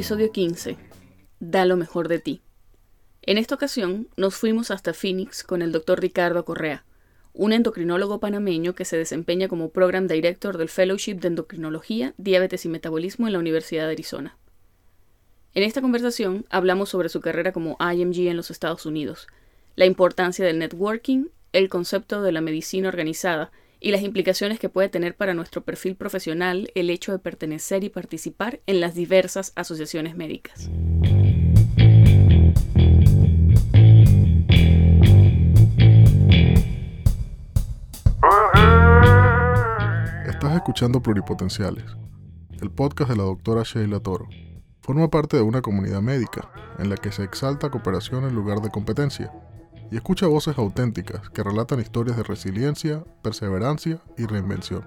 episodio 15. Da lo mejor de ti. En esta ocasión nos fuimos hasta Phoenix con el doctor Ricardo Correa, un endocrinólogo panameño que se desempeña como Program Director del Fellowship de Endocrinología, Diabetes y Metabolismo en la Universidad de Arizona. En esta conversación hablamos sobre su carrera como IMG en los Estados Unidos, la importancia del networking, el concepto de la medicina organizada y las implicaciones que puede tener para nuestro perfil profesional el hecho de pertenecer y participar en las diversas asociaciones médicas. Estás escuchando Pluripotenciales, el podcast de la doctora Sheila Toro. Forma parte de una comunidad médica en la que se exalta cooperación en lugar de competencia y escucha voces auténticas que relatan historias de resiliencia, perseverancia y reinvención.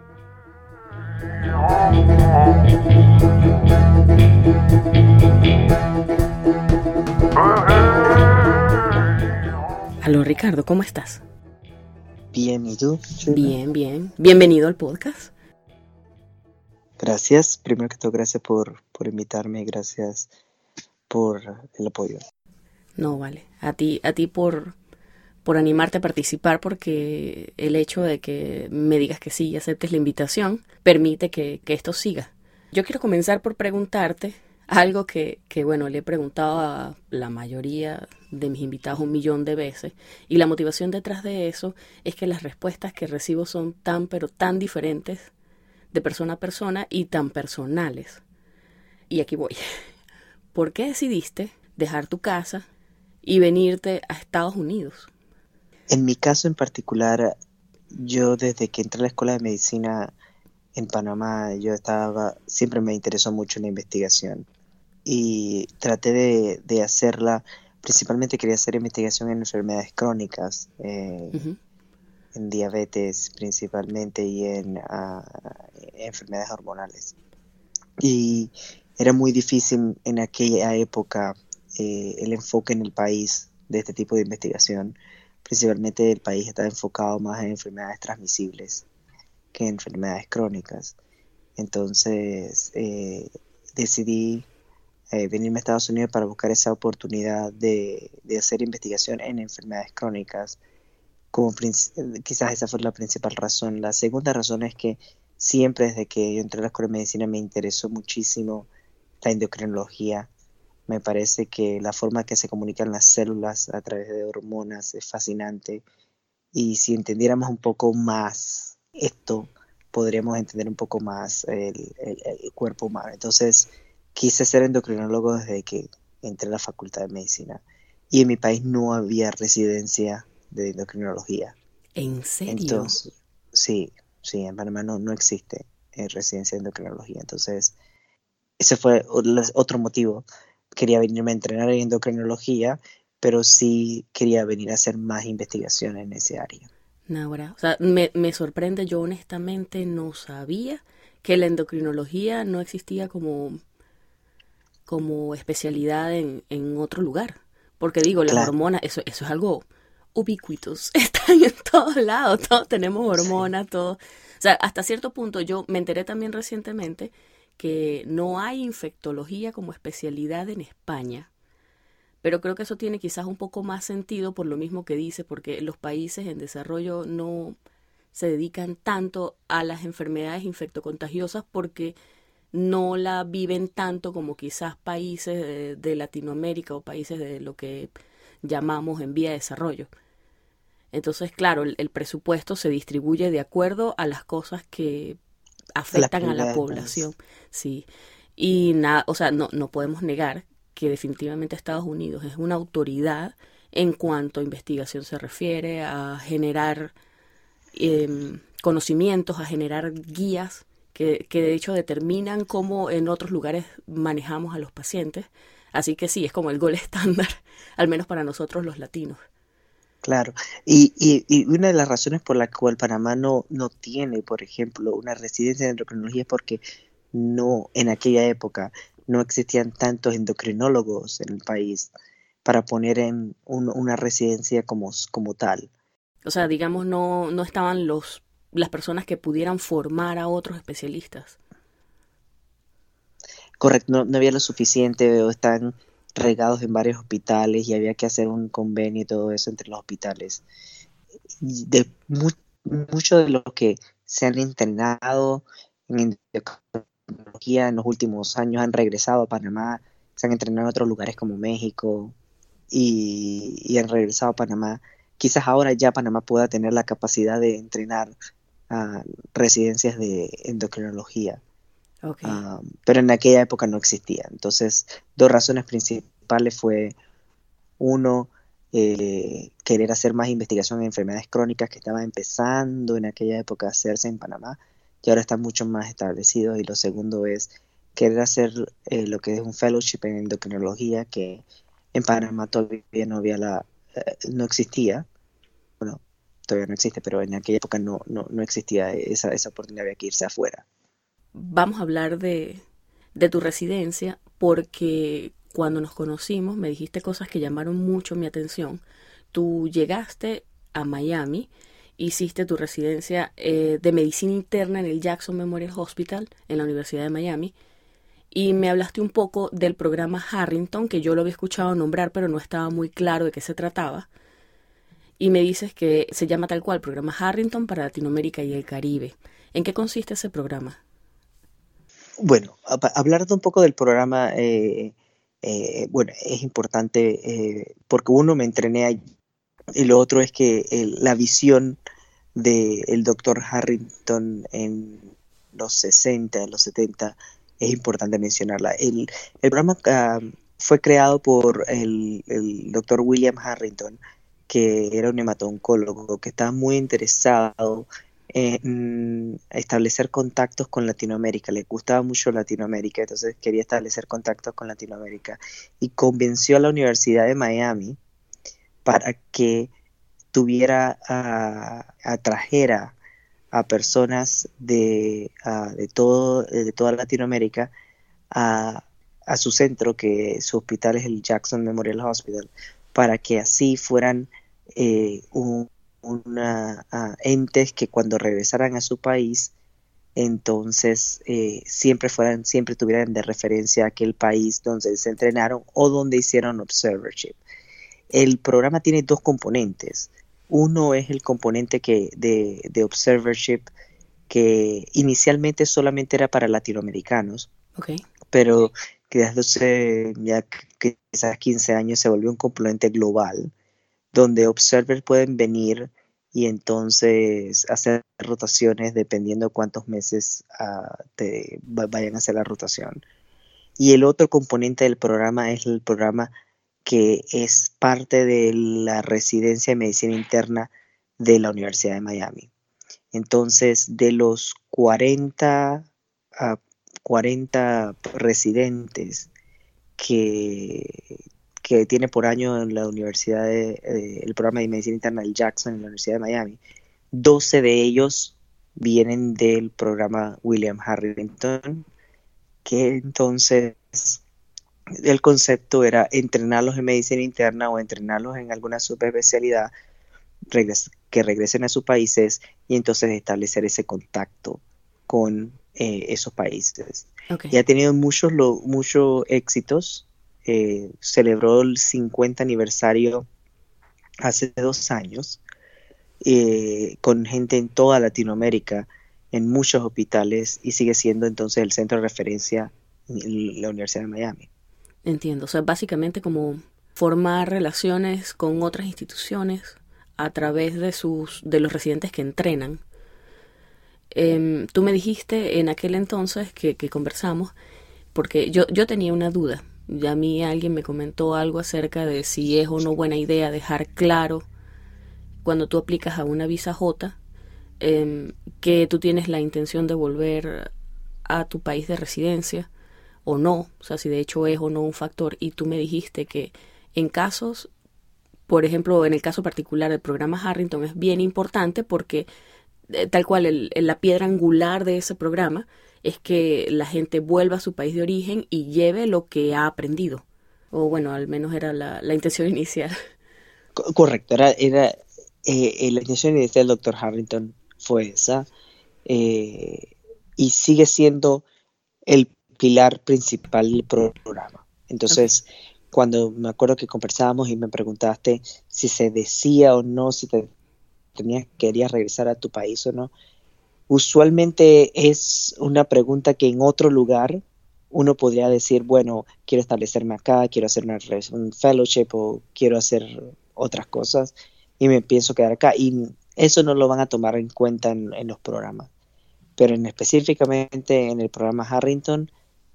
Aló Ricardo, ¿cómo estás? Bien, ¿y tú? Bien, bien. Bienvenido al podcast. Gracias. Primero que todo, gracias por, por invitarme, gracias por el apoyo. No, vale. A ti, a ti por, por animarte a participar porque el hecho de que me digas que sí y aceptes la invitación permite que, esto siga. Yo quiero comenzar por preguntarte algo que, que, bueno, le he preguntado a la mayoría de mis invitados un millón de veces y la motivación detrás de eso es que las respuestas que recibo son tan pero tan diferentes de persona a persona y tan personales. Y aquí voy. ¿Por qué decidiste dejar tu casa y venirte a Estados Unidos? En mi caso en particular, yo desde que entré a la escuela de medicina en Panamá, yo estaba, siempre me interesó mucho la investigación. Y traté de, hacerla, principalmente quería hacer investigación en enfermedades crónicas, eh, en diabetes principalmente y en ah, enfermedades hormonales. Y era muy difícil en aquella época eh, el enfoque en el país de este tipo de investigación principalmente el país está enfocado más en enfermedades transmisibles que en enfermedades crónicas. Entonces eh, decidí eh, venirme a Estados Unidos para buscar esa oportunidad de, hacer investigación en enfermedades crónicas. Como quizás esa fue la principal razón. La segunda razón es que siempre desde que yo entré a la escuela de medicina me interesó muchísimo la endocrinología me parece que la forma que se comunican las células a través de hormonas es fascinante y si entendiéramos un poco más esto, podríamos entender un poco más el, cuerpo humano. Entonces, quise ser endocrinólogo desde que entré a la facultad de medicina y en mi país no había residencia de endocrinología. ¿En serio? Entonces, sí, sí, en Panamá no, no existe eh, residencia de endocrinología. Entonces, ese fue otro motivo quería venirme a entrenar en endocrinología, pero sí quería venir a hacer más investigación en ese área. o sea, me, me sorprende, yo honestamente no sabía que la endocrinología no existía como, como especialidad en, en otro lugar. Porque digo, las hormonas, eso, eso es algo ubicuitos, están en todos lados, todos tenemos hormonas, todos. O sea, hasta cierto punto yo me enteré también recientemente que no hay infectología como especialidad en España, pero creo que eso tiene quizás un poco más sentido por lo mismo que dice, porque los países en desarrollo no se dedican tanto a las enfermedades infectocontagiosas porque no la viven tanto como quizás países de, Latinoamérica o países de lo que llamamos en vía de desarrollo. Entonces, claro, el, presupuesto se distribuye de acuerdo a las cosas que afectan a la población. Sí. Y nada, o sea, no, no podemos negar que definitivamente Estados Unidos es una autoridad en cuanto a investigación se refiere, a generar em, conocimientos, a generar guías que, que de hecho determinan cómo en otros lugares manejamos a los pacientes. Así que sí, es como el gol estándar, al menos para nosotros los latinos. Claro, y, y, una de las razones por la cual Panamá no, no tiene, por ejemplo, una residencia de endocrinología es porque no, en aquella época, no existían tantos endocrinólogos en el país para poner en una residencia como, como tal. O sea, digamos, no, no estaban los, las personas que pudieran formar a otros especialistas. correcto, no, había lo suficiente o están regados en varios hospitales y había que hacer un convenio y todo eso entre los hospitales. De muchos de los que se han entrenado en tecnología en los últimos años han regresado a Panamá, se han entrenado en otros lugares como México y, han regresado a Panamá. Quizás ahora ya Panamá pueda tener la capacidad de entrenar residencias de endocrinología. Ah, pero en aquella época no existía. Entonces, dos razones principales fue, uno, eh, querer hacer más investigación en enfermedades crónicas que estaban empezando en aquella época a hacerse en Panamá y ahora están mucho más establecidos. Y lo segundo es querer hacer eh, lo que es un fellowship en endocrinología que en Panamá todavía no había la, eh, no existía. Bueno, todavía no existe, pero en aquella época no, no, no existía esa, esa oportunidad, había que irse afuera vamos a hablar de, de tu residencia porque cuando nos conocimos me dijiste cosas que llamaron mucho mi atención. Tú llegaste a Miami, hiciste tu residencia eh, de medicina interna en el Jackson Memorial Hospital en la Universidad de Miami y me hablaste un poco del programa Harrington, que yo lo había escuchado nombrar pero no estaba muy claro de qué se trataba. Y me dices que se llama tal cual, programa Harrington para Latinoamérica y el Caribe. ¿En qué consiste ese programa? Bueno, hablar un poco del programa, eh, eh, bueno, es importante eh, porque uno me entrené ahí y lo otro es que la visión del doctor Harrington en los 60, en los 70, es importante mencionarla. El, programa ah, fue creado por el, el doctor William Harrington, que era un hematoncólogo que estaba muy interesado en establecer contactos con Latinoamérica. Le gustaba mucho Latinoamérica, entonces quería establecer contactos con Latinoamérica y convenció a la Universidad de Miami para que tuviera, atrajera a personas de, de, todo, de toda Latinoamérica a, a, su centro, que su hospital es el Jackson Memorial Hospital, para que así fueran eh, un, una, entes que cuando regresaran a su país, entonces eh, siempre fueran, siempre tuvieran de referencia aquel país donde se entrenaron o donde hicieron observership. El programa tiene dos componentes. Uno es el componente que de, de observership que inicialmente solamente era para latinoamericanos, pero que desde ya quizás 15 años se volvió un componente global donde observers pueden venir y entonces hacer rotaciones dependiendo cuántos meses ah, vayan a hacer la rotación. Y el otro componente del programa es el programa que es parte de la residencia de medicina interna de la Universidad de Miami. Entonces, de los 40 a 40 residentes que, que tiene por año en la Universidad de, eh, el programa de medicina interna del Jackson en la Universidad de Miami. 12 de ellos vienen del programa William Harrington, que entonces el concepto era entrenarlos en medicina interna o entrenarlos en alguna subespecialidad que regresen a sus países y entonces establecer ese contacto con eh, esos países. Y ha tenido muchos, muchos éxitos eh, celebró el 50 aniversario hace dos años eh, con gente en toda Latinoamérica, en muchos hospitales y sigue siendo entonces el centro de referencia en la Universidad de Miami. Entiendo, o sea, básicamente como formar relaciones con otras instituciones a través de sus de los residentes que entrenan. Em, tú me dijiste en aquel entonces que, que conversamos, porque yo, yo tenía una duda ya a mí alguien me comentó algo acerca de si es o no buena idea dejar claro cuando tú aplicas a una visa J em, que tú tienes la intención de volver a tu país de residencia o no, o sea, si de hecho es o no un factor. Y tú me dijiste que en casos, por ejemplo, en el caso particular del programa Harrington es bien importante porque eh, tal cual el, la piedra angular de ese programa es que la gente vuelva a su país de origen y lleve lo que ha aprendido. O bueno, al menos era la, intención inicial. Correcto, era, era eh, la intención inicial del doctor Harrington fue esa. Eh, y sigue siendo el pilar principal del programa. Entonces, cuando me acuerdo que conversábamos y me preguntaste si se decía o no, si te tenías, querías regresar a tu país o no, usualmente es una pregunta que en otro lugar uno podría decir, bueno, quiero establecerme acá, quiero hacer una, un fellowship o quiero hacer otras cosas y me pienso quedar acá. Y eso no lo van a tomar en cuenta en, los programas. Pero en, específicamente en el programa Harrington,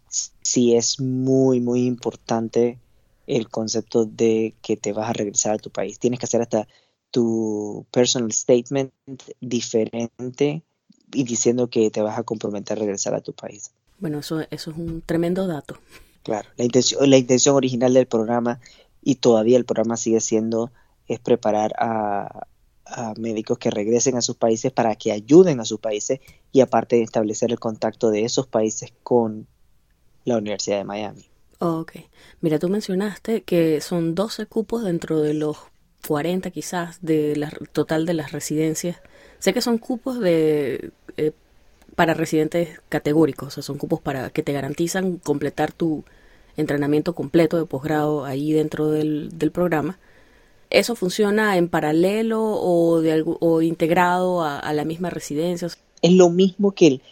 sí es muy, muy importante el concepto de que te vas a regresar a tu país. Tienes que hacer hasta tu personal statement diferente y diciendo que te vas a comprometer a regresar a tu país. Bueno, eso, eso es un tremendo dato. Claro, la intención, la intención original del programa y todavía el programa sigue siendo es preparar a, médicos que regresen a sus países para que ayuden a sus países y aparte establecer el contacto de esos países con la Universidad de Miami. ok, mira, tú mencionaste que son 12 cupos dentro de los 40 quizás de la total de las residencias. Sé que son cupos de eh, para residentes categóricos, o sea, son cupos para que te garantizan completar tu entrenamiento completo de posgrado ahí dentro del, programa. ¿Eso funciona en paralelo o, de o integrado a, la misma residencia? Es lo mismo que el,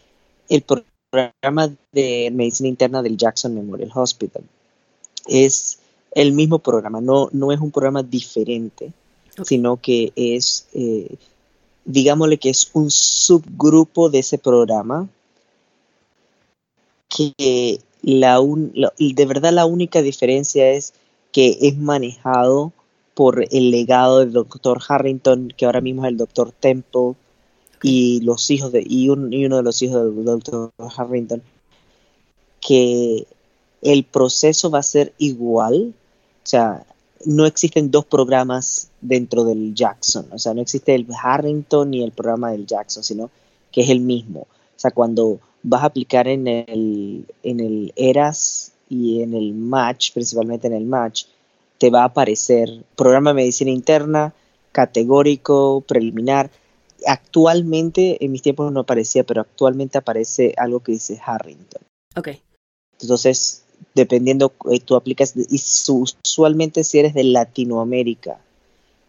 el programa de medicina interna del Jackson Memorial Hospital. Es el mismo programa, no, no es un programa diferente, sino que es eh, digámosle que es un subgrupo de ese programa que la, de verdad la única diferencia es que es manejado por el legado del doctor Harrington, que ahora mismo es el doctor Temple, y los hijos de, y, y uno de los hijos del doctor Harrington, que el proceso va a ser igual, o sea, no existen dos programas dentro del Jackson, o sea, no existe el Harrington ni el programa del Jackson, sino que es el mismo. O sea, cuando vas a aplicar en el, en el ERAS y en el Match, principalmente en el Match, te va a aparecer programa de medicina interna, categórico, preliminar. Actualmente, en mis tiempos no aparecía, pero actualmente aparece algo que dice Harrington. Ok. Entonces, dependiendo, eh, tú aplicas, y usualmente si eres de Latinoamérica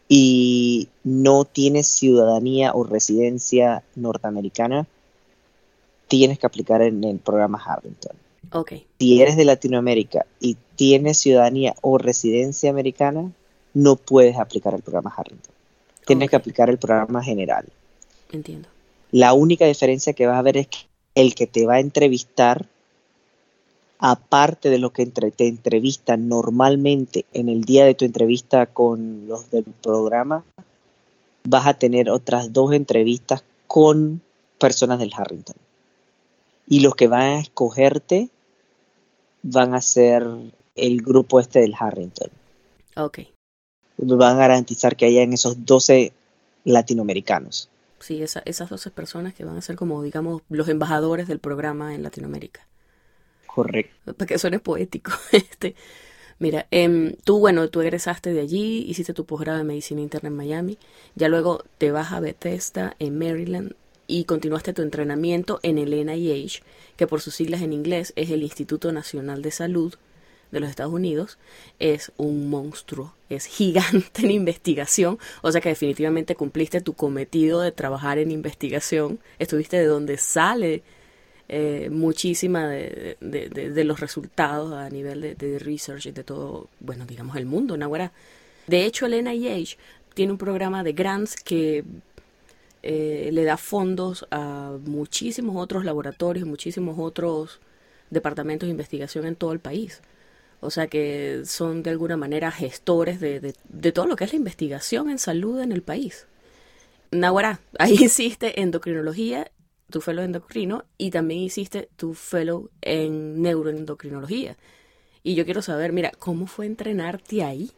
y no tienes ciudadanía o residencia norteamericana, tienes que aplicar en el programa Harrington. Okay. Si eres de Latinoamérica y tienes ciudadanía o residencia americana, no puedes aplicar el programa Harrington. Tienes que aplicar el programa general. Entiendo. La única diferencia que vas a ver es que el que te va a entrevistar aparte de lo que te entrevistan normalmente en el día de tu entrevista con los del programa, vas a tener otras dos entrevistas con personas del Harrington. Y los que van a escogerte van a ser el grupo este del Harrington. Ok. Van a garantizar que hayan esos 12 latinoamericanos. Sí, esas 12 personas que van a ser como, digamos, los embajadores del programa en Latinoamérica. Correcto. Para que suene poético. Este, mira, em, tú, bueno, tú egresaste de allí, hiciste tu posgrado de medicina interna en Miami, ya luego te vas a Bethesda en Maryland y continuaste tu entrenamiento en el NIH, que por sus siglas en inglés es el Instituto Nacional de Salud de los Estados Unidos, es un monstruo, es gigante en investigación, o sea que definitivamente cumpliste tu cometido de trabajar en investigación, estuviste de donde sale eh, muchísima de, los resultados a nivel de, research y de todo, bueno, digamos el mundo, Nahuara. De hecho, el NIH tiene un programa de grants que eh, le da fondos a muchísimos otros laboratorios, muchísimos otros departamentos de investigación en todo el país. O sea que son de alguna manera gestores de, todo lo que es la investigación en salud en el país. Nahuara, ahí hiciste endocrinología tu fellow endocrino y también hiciste tu fellow en neuroendocrinología. Y yo quiero saber, mira, ¿cómo fue entrenarte ahí?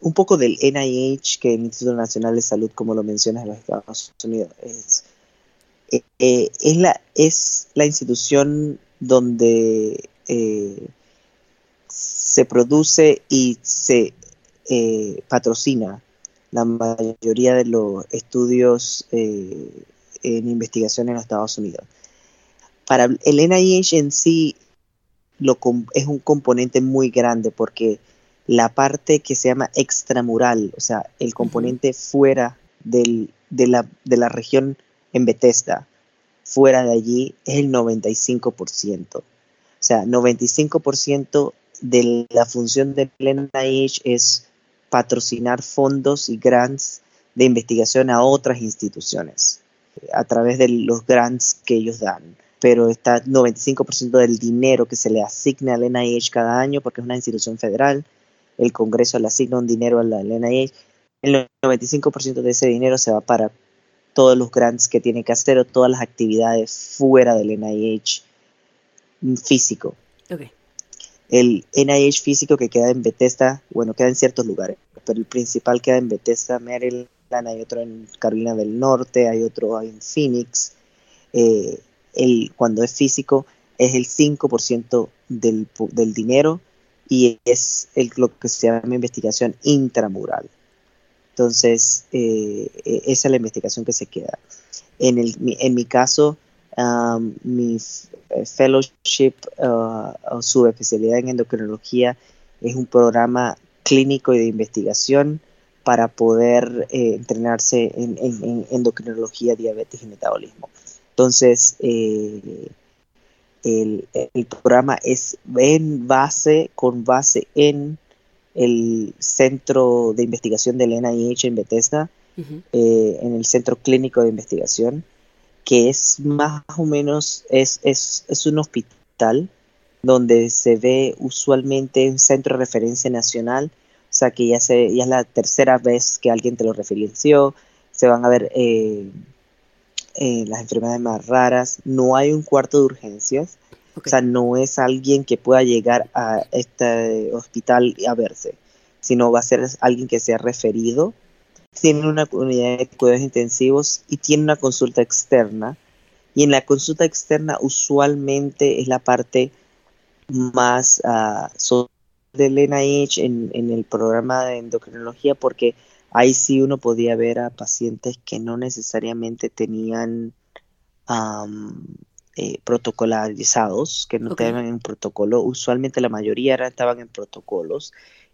Un poco del NIH, que es el Instituto Nacional de Salud, como lo mencionas en los Estados Unidos, es, eh, eh, la, es la institución donde eh, se produce y se patrocina la mayoría de los estudios en investigación en los Estados Unidos. Para el NIH en sí, lo, es un componente muy grande porque la parte que se llama extramural, o sea, el componente fuera del, de, la, de la región en Bethesda, fuera de allí, es el 95%. O sea, 95% de la función del NIH es patrocinar fondos y grants de investigación a otras instituciones a través de los grants que ellos dan. Pero está 95% del dinero que se le asigna al NIH cada año, porque es una institución federal, el Congreso le asigna un dinero al NIH, el 95% de ese dinero se va para todos los grants que tiene que hacer o todas las actividades fuera del NIH físico. El NIH físico que queda en Bethesda, bueno, queda en ciertos lugares, pero el principal queda en Bethesda, Maryland, hay otro en Carolina del Norte, hay otro en Phoenix. Eh, el, cuando es físico es el 5% del, del dinero y es el, lo que se llama investigación intramural. Entonces, eh, e, esa es la investigación que se queda. En, el, en mi caso, mi eh, fellowship uh, o su especialidad en endocrinología es un programa clínico y de investigación para poder eh, entrenarse en, endocrinología, diabetes y metabolismo. Entonces, el, el, programa es en base, con base en el centro de investigación del NIH en Bethesda, eh, en el centro clínico de investigación, que es más o menos, es, es, es un hospital donde se ve usualmente un centro de referencia nacional, sea que ya, se, ya es la tercera vez que alguien te lo referenció, se van a ver eh, eh, las enfermedades más raras, no hay un cuarto de urgencias, o sea, no es alguien que pueda llegar a este hospital a verse, sino va a ser alguien que sea referido, tiene una unidad de cuidados intensivos y tiene una consulta externa. Y en la consulta externa usualmente es la parte más uh, del NIH en, en el programa de endocrinología porque ahí sí uno podía ver a pacientes que no necesariamente tenían eh, protocolarizados, que no estaban en protocolo. Usualmente la mayoría estaban en protocolos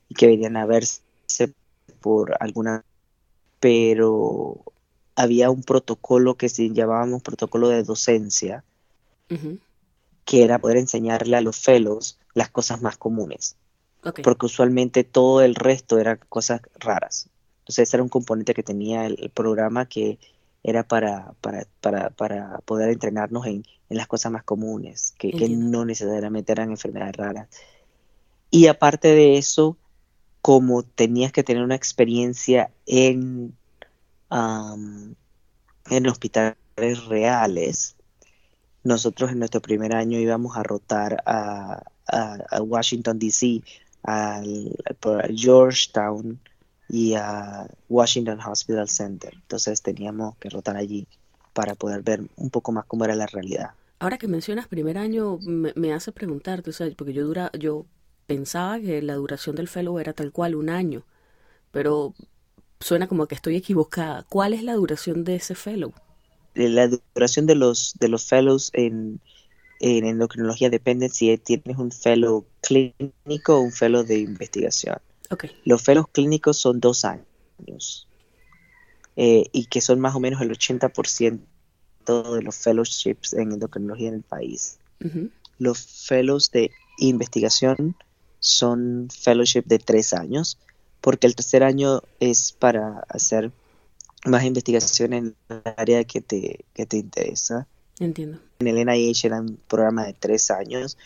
y que venían a verse por alguna... Pero había un protocolo que se llamábamos protocolo de docencia, que era poder enseñarle a los fellows las cosas más comunes. Porque usualmente todo el resto eran cosas raras. Entonces ese era un componente que tenía el programa que era para, para, para, para poder entrenarnos en, en, las cosas más comunes, que, que, no necesariamente eran enfermedades raras. Y aparte de eso, como tenías que tener una experiencia en, en hospitales reales, nosotros en nuestro primer año íbamos a rotar a, a, Washington, D.C., al, al Georgetown, y a Washington Hospital Center. Entonces teníamos que rotar allí para poder ver un poco más cómo era la realidad. Ahora que mencionas primer año, me, hace preguntarte, o sea, porque yo dura, yo pensaba que la duración del fellow era tal cual un año, pero suena como que estoy equivocada. ¿Cuál es la duración de ese fellow? Eh, la duración de los de los fellows en, en endocrinología depende si tienes un fellow clínico o un fellow de investigación. Los fellows clínicos son dos años eh, y que son más o menos el 80% de los fellowships en endocrinología en el país. Los fellows de investigación son fellowship de tres años, porque el tercer año es para hacer más investigación en el área que te, que te interesa. Entiendo. En el NIH era un programa de tres años,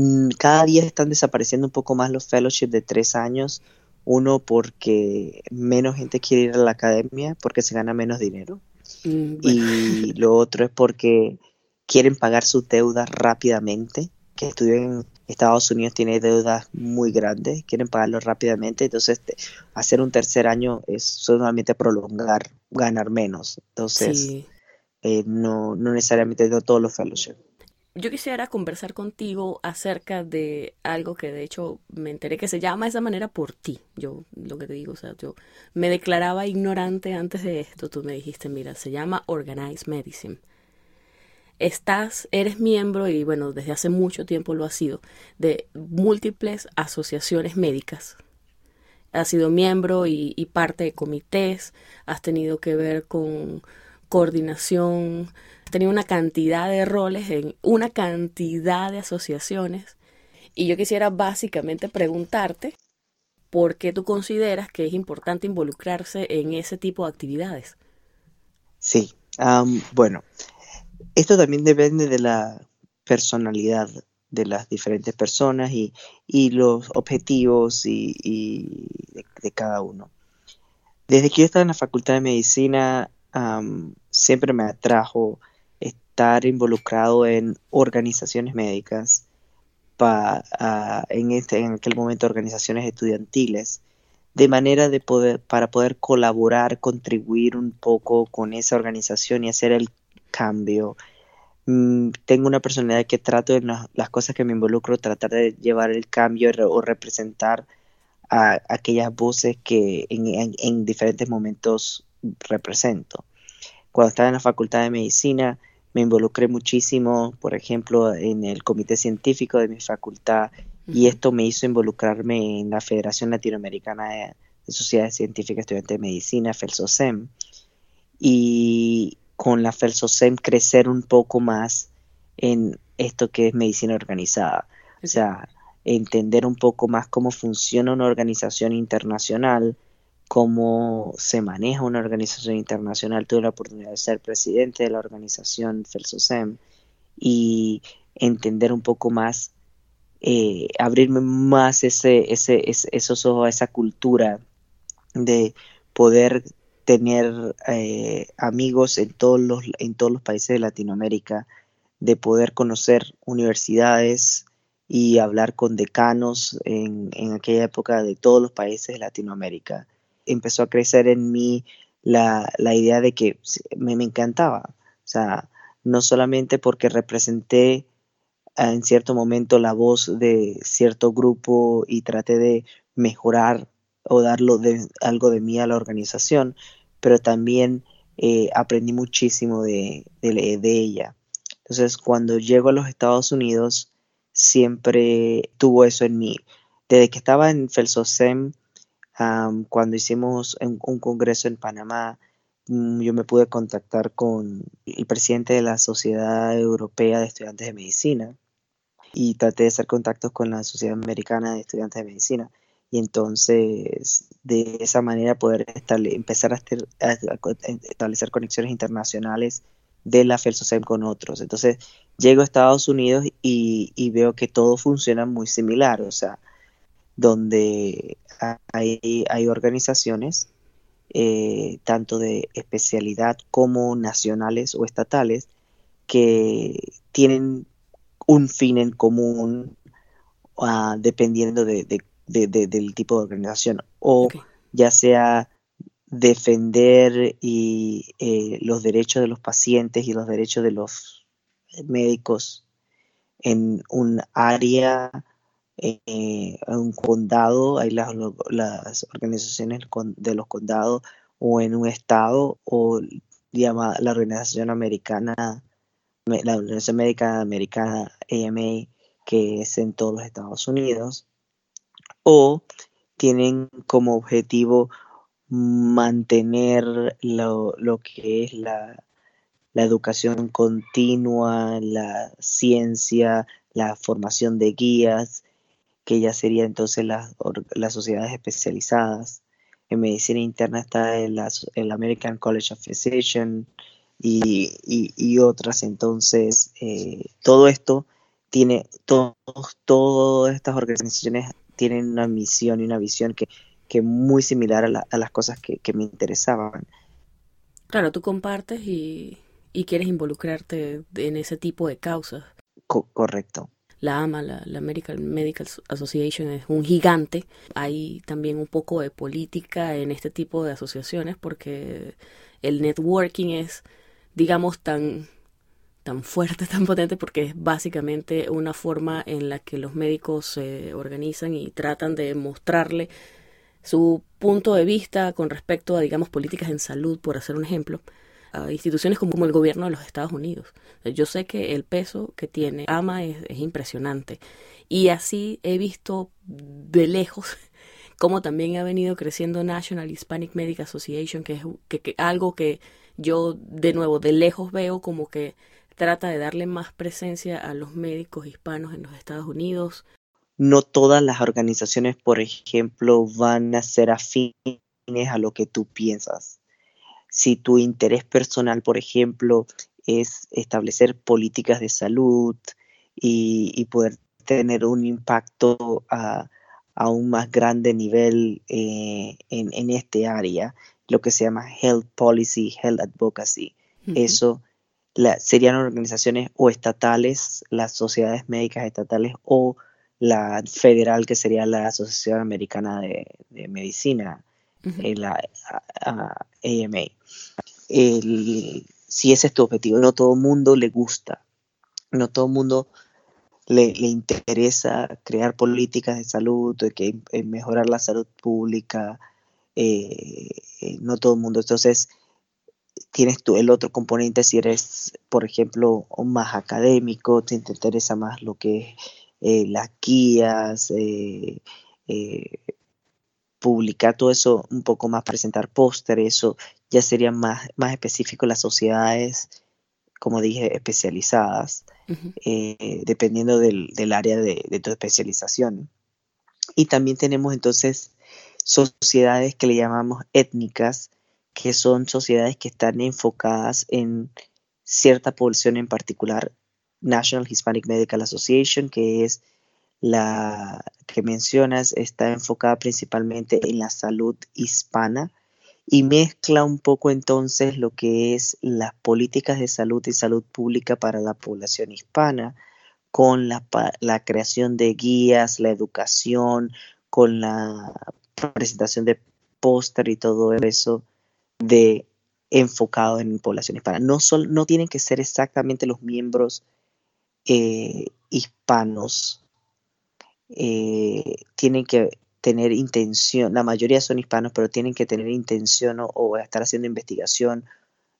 Mm, cada día están desapareciendo un poco más los fellowships de tres años. Uno, porque menos gente quiere ir a la academia porque se gana menos dinero. Mm, y lo otro es porque quieren pagar sus deudas rápidamente. Que estudiar en Estados Unidos tiene deudas muy grandes, quieren pagarlo rápidamente. Entonces, hacer un tercer año es solamente prolongar, ganar menos. Entonces, eh, no, no necesariamente de todos los fellowships yo quisiera conversar contigo acerca de algo que de hecho me enteré que se llama de esa manera por ti. Yo lo que te digo, o sea, yo me declaraba ignorante antes de esto. Tú me dijiste, mira, se llama Organized Medicine. estás, eres miembro, y bueno, desde hace mucho tiempo lo has sido, de múltiples asociaciones médicas. Has sido miembro y parte de comités, has tenido que ver con coordinación, tenido una cantidad de roles en una cantidad de asociaciones. Y yo quisiera básicamente preguntarte por qué tú consideras que es importante involucrarse en ese tipo de actividades. Sí, bueno, esto también depende de la personalidad de las diferentes personas y, los objetivos y, de, cada uno. Desde que yo estaba en la Facultad de Medicina, siempre me atrajo estar involucrado en organizaciones médicas, en, este, en aquel momento organizaciones estudiantiles, de manera de poder, para poder colaborar, contribuir un poco con esa organización y hacer el cambio. Mm, tengo una personalidad que trato en las, cosas que me involucro, tratar de llevar el cambio o representar a, aquellas voces que en, diferentes momentos represento. Cuando estaba en la Facultad de Medicina, me involucré muchísimo, por ejemplo, en el comité científico de mi facultad y esto me hizo involucrarme en la Federación Latinoamericana de, Sociedades Científicas Estudiantes de Medicina, FELSOSEM, y con la FELSOSEM crecer un poco más en esto que es medicina organizada, o sea, entender un poco más cómo funciona una organización internacional, cómo se maneja una organización internacional. Tuve la oportunidad de ser presidente de la organización FELSOSEM y entender un poco más, eh, abrirme más ese, ese, esos ojos a esa cultura de poder tener eh, amigos en todos, los, en todos los países de Latinoamérica, de poder conocer universidades y hablar con decanos en aquella época de todos los países de Latinoamérica empezó a crecer en mí la, idea de que me, encantaba. O sea, no solamente porque representé ah, en cierto momento la voz de cierto grupo y traté de mejorar o darlo de, algo de mí a la organización, pero también eh, aprendí muchísimo de, de, ella. Entonces, cuando llego a los Estados Unidos, siempre tuvo eso en mí. Desde que estaba en Felsosem, cuando hicimos un, congreso en Panamá, mm, yo me pude contactar con el presidente de la Sociedad Europea de Estudiantes de Medicina y traté de hacer contactos con la Sociedad Americana de Estudiantes de Medicina. Y entonces, de esa manera, poder empezar a, establecer conexiones internacionales de la FELSOCEM con otros. Entonces, llego a Estados Unidos y, y veo que todo funciona muy similar. O sea, donde hay, hay organizaciones, eh, tanto de especialidad como nacionales o estatales, que tienen un fin en común ah, dependiendo de, del tipo de organización, o ya sea defender y, eh, los derechos de los pacientes y los derechos de los médicos en un área eh, un condado, hay las, las organizaciones de los condados o en un estado o llama la organización americana, la Organización Médica Americana AMA, que es en todos los Estados Unidos, o tienen como objetivo mantener lo, lo que es la, la educación continua, la ciencia, la formación de guías que ya sería entonces las, las sociedades especializadas. En medicina interna está el, el American College of Physicians y, y, otras. Entonces, eh, todo esto tiene, todas estas organizaciones tienen una misión y una visión que, que muy similar a, a las cosas que, que, me interesaban. Claro, tú compartes y, y quieres involucrarte en ese tipo de causas. correcto la AMA, la, American Medical Association, es un gigante. Hay también un poco de política en este tipo de asociaciones porque el networking es, digamos, tan tan fuerte, tan potente, porque es básicamente una forma en la que los médicos se organizan y tratan de mostrarle su punto de vista con respecto a, digamos, políticas en salud, por hacer un ejemplo, a instituciones como, el gobierno de los Estados Unidos. Yo sé que el peso que tiene AMA es, impresionante y así he visto de lejos cómo también ha venido creciendo National Hispanic Medical Association, que es algo que yo de nuevo de lejos veo como que trata de darle más presencia a los médicos hispanos en los Estados Unidos. No todas las organizaciones, por ejemplo, van a ser afines a lo que tú piensas. Si tu interés personal, por ejemplo, es establecer políticas de salud y, poder tener un impacto a, un más grande nivel eh, en, este área, lo que se llama Health Policy, Health Advocacy. Eso serían organizaciones o estatales, las sociedades médicas estatales, o la federal, que sería la Asociación Americana de, Medicina, eh, la AMA. si ese es tu objetivo, no todo el mundo le gusta, no todo el mundo le, interesa crear políticas de salud, de que, mejorar la salud pública, eh, eh, no todo el mundo. Entonces, tienes tú el otro componente si eres, por ejemplo, más académico, te interesa más lo que es eh, las guías, eh, eh, publicar todo eso un poco más, presentar pósteres, eso ya sería más, más específico las sociedades, como dije, especializadas, dependiendo del, área de, de tu especialización. Y también tenemos entonces sociedades que le llamamos étnicas, que son sociedades que están enfocadas en cierta población en particular. National Hispanic Medical Association, que es la que mencionas, está enfocada principalmente en la salud hispana y mezcla un poco entonces lo que es las políticas de salud y salud pública para la población hispana con la, la creación de guías, la educación, con la presentación de póster y todo eso de enfocado en población hispana. No, no tienen que ser exactamente los miembros eh, hispanos. Eh, tienen que tener intención, la mayoría son hispanos, pero tienen que tener intención o, estar haciendo investigación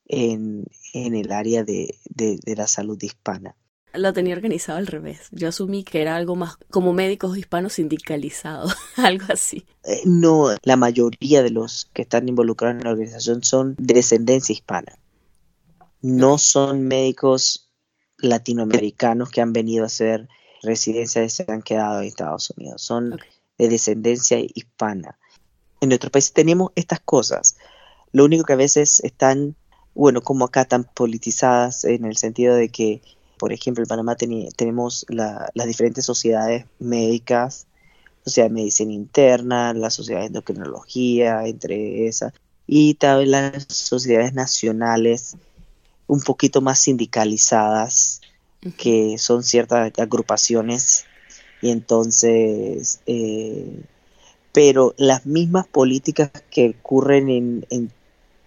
en, el área de la salud hispana lo tenía organizado al revés. Yo asumí que era algo más como médicos hispanos sindicalizados, algo así. Eh, no, la mayoría de los que están involucrados en la organización son de descendencia hispana. No son médicos latinoamericanos que han venido a hacer residencia y se han quedado en Estados Unidos. Son de descendencia hispana. En nuestro país tenemos estas cosas. Lo único que a veces están, bueno, como acá, tan politizadas en el sentido de que por ejemplo, en Panamá tenemos las diferentes sociedades médicas, Sociedad de Medicina Interna, la Sociedad de Endocrinología, entre esas, y también las sociedades nacionales un poquito más sindicalizadas, que son ciertas agrupaciones, y entonces, eh, pero las mismas políticas que ocurren en, en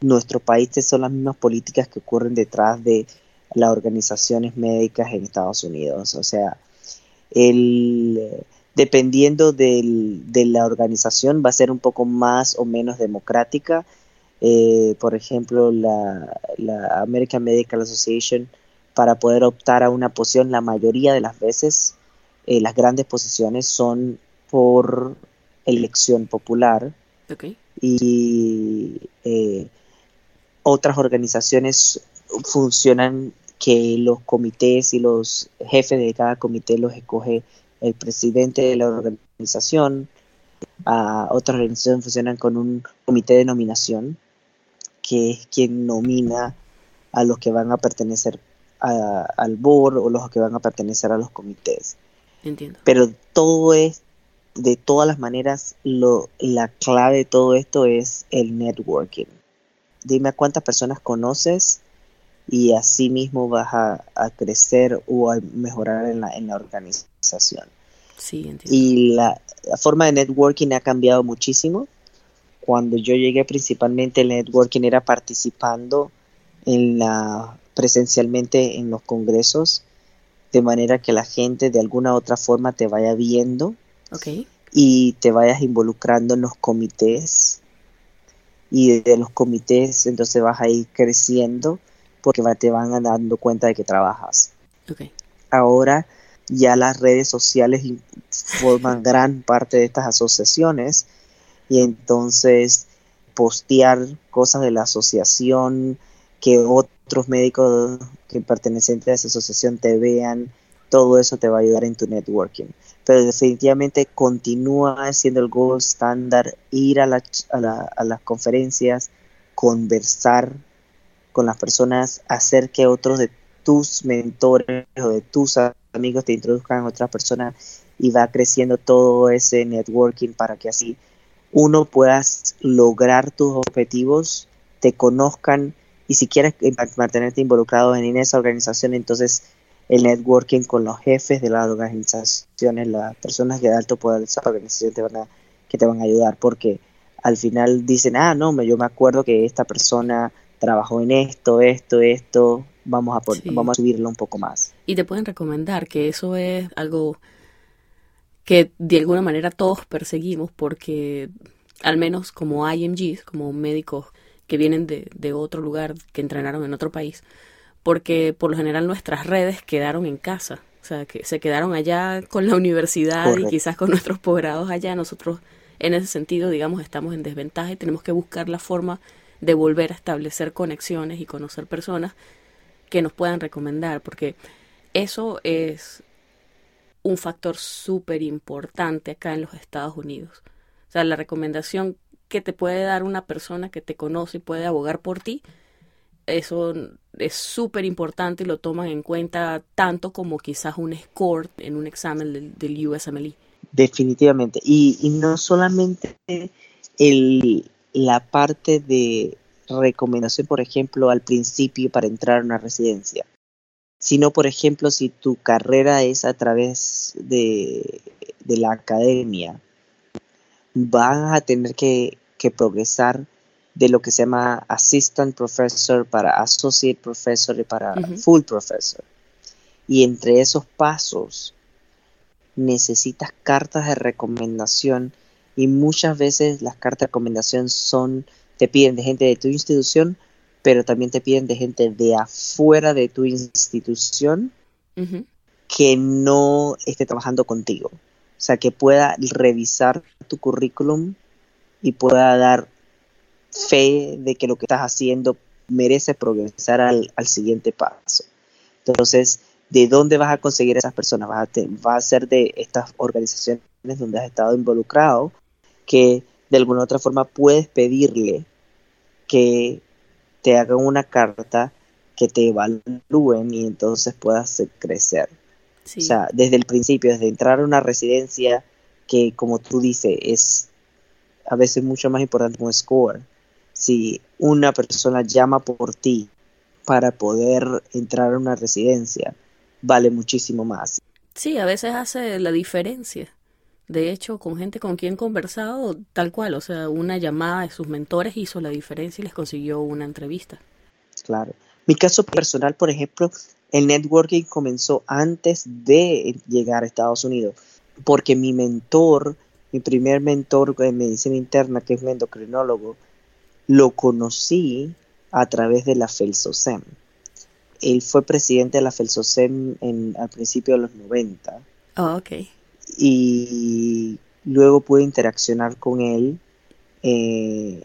nuestro país son las mismas políticas que ocurren detrás de las organizaciones médicas en Estados Unidos. O sea, el, dependiendo del, de la organización va a ser un poco más o menos democrática. Eh, por ejemplo, la, American Medical Association, para poder optar a una posición, la mayoría de las veces eh, las grandes posiciones son por elección popular. Y eh, otras organizaciones funcionan que los comités y los jefes de cada comité los escoge el presidente de la organización. A otras organizaciones funcionan con un comité de nominación, que es quien nomina a los que van a pertenecer al board o los que van a pertenecer a los comités. Entiendo. Pero todo es, de todas las maneras, lo, la clave de todo esto es el networking. Dime a cuántas personas conoces y así mismo vas a, crecer o a mejorar en la, en la organización. Sí, entiendo. Y la, forma de networking ha cambiado muchísimo. Cuando yo llegué principalmente el networking era participando en la presencialmente en los congresos de manera que la gente de alguna u otra forma te vaya viendo okay. y te vayas involucrando en los comités y de los comités, entonces vas a ir creciendo porque te van dando cuenta de que trabajas. Ahora ya las redes sociales forman gran parte de estas asociaciones y entonces postear cosas de la asociación, que otros médicos que pertenecientes a esa asociación te vean, todo eso te va a ayudar en tu networking. Pero definitivamente continúa siendo el gold standard ir a, a las conferencias, conversar con las personas, hacer que otros de tus mentores o de tus amigos te introduzcan a otras personas y va creciendo todo ese networking para que así uno puedas lograr tus objetivos, te conozcan y si quieres mantenerte involucrado en esa organización, entonces el networking con los jefes de las organizaciones, las personas de alto poder de esa organización te van a, que te van a ayudar, porque al final dicen, ah, no, yo me acuerdo que esta persona trabajó en esto, esto, esto, vamos a, vamos a subirlo un poco más. Y te pueden recomendar que eso es algo que de alguna manera todos perseguimos porque al menos como IMGs, como médicos que vienen de, de otro lugar, que entrenaron en otro país, porque por lo general nuestras redes quedaron en casa, o sea, que se quedaron allá con la universidad y quizás con nuestros posgrados allá, nosotros en ese sentido, digamos, estamos en desventaja y tenemos que buscar la forma de volver a establecer conexiones y conocer personas que nos puedan recomendar, porque eso es un factor súper importante acá en los Estados Unidos. O sea, la recomendación que te puede dar una persona que te conoce y puede abogar por ti, eso es súper importante y lo toman en cuenta tanto como quizás un score en un examen del, del USMLE. Definitivamente. Y, no solamente el, la parte de recomendación, por ejemplo, al principio para entrar a una residencia, sino, por ejemplo, si tu carrera es a través de, la academia, vas a tener que, progresar de lo que se llama assistant professor para associate professor y para full professor. Y entre esos pasos necesitas cartas de recomendación y muchas veces las cartas de recomendación son, te piden de gente de tu institución, pero también te piden de gente de afuera de tu institución que no esté trabajando contigo. O sea, que pueda revisar tu currículum y pueda dar fe de que lo que estás haciendo merece progresar al, siguiente paso. Entonces, ¿de dónde vas a conseguir esas personas? Vas a, va a ser de estas organizaciones donde has estado involucrado, que de alguna u otra forma puedes pedirle que te hagan una carta que te evalúen y entonces puedas crecer. O sea, desde el principio, desde entrar a una residencia que, como tú dices, es a veces mucho más importante que un score. Si una persona llama por ti para poder entrar a una residencia, vale muchísimo más. Sí, a veces hace la diferencia. De hecho, con gente con quien he conversado, tal cual, o sea, una llamada de sus mentores hizo la diferencia y les consiguió una entrevista. Claro. Mi caso personal, por ejemplo, el networking comenzó antes de llegar a Estados Unidos, porque mi mentor, mi primer mentor en medicina interna, que es un endocrinólogo, lo conocí a través de la FELSOSEM. Él fue presidente de la FELSOSEM en, al principio de los 90. Oh, ok y luego pude interaccionar con él eh,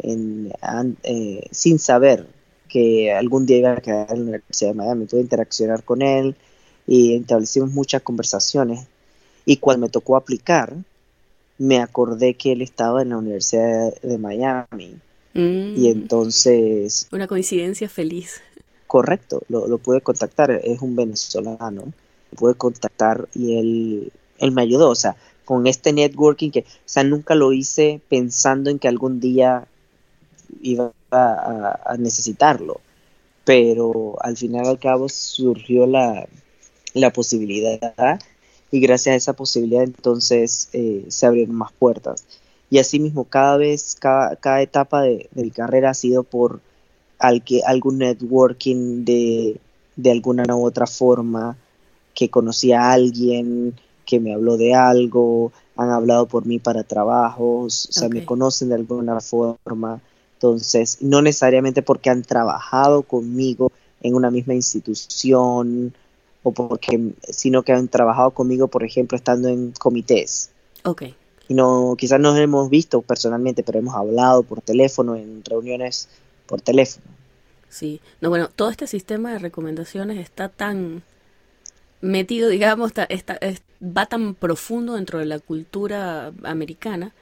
eh, sin saber que algún día iba a quedar en la Universidad de Miami. Pude interaccionar con él y establecimos muchas conversaciones. Y cuando me tocó aplicar, me acordé que él estaba en la Universidad de Miami. Y mm. entonces... Una coincidencia feliz. Correcto, lo, lo pude contactar. Es un venezolano. Lo pude contactar y él él me ayudó, o sea, con este networking que, o sea, nunca lo hice pensando en que algún día iba a, necesitarlo, pero al final al cabo surgió la, posibilidad y gracias a esa posibilidad entonces eh, se abrieron más puertas. Y así mismo cada vez, cada, cada etapa de, mi carrera ha sido por al que, algún networking de, de alguna u otra forma, que conocía a alguien, que me habló de algo, han hablado por mí para trabajos, o sea, me conocen de alguna forma Entonces, no necesariamente porque han trabajado conmigo en una misma institución o porque, sino que han trabajado conmigo, por ejemplo, estando en comités. Ok. Y no, quizás no nos hemos visto personalmente, pero hemos hablado por teléfono, en reuniones por teléfono. Sí, no, bueno, todo este sistema de recomendaciones está tan metido, digamos, está, va tan profundo dentro de la cultura americana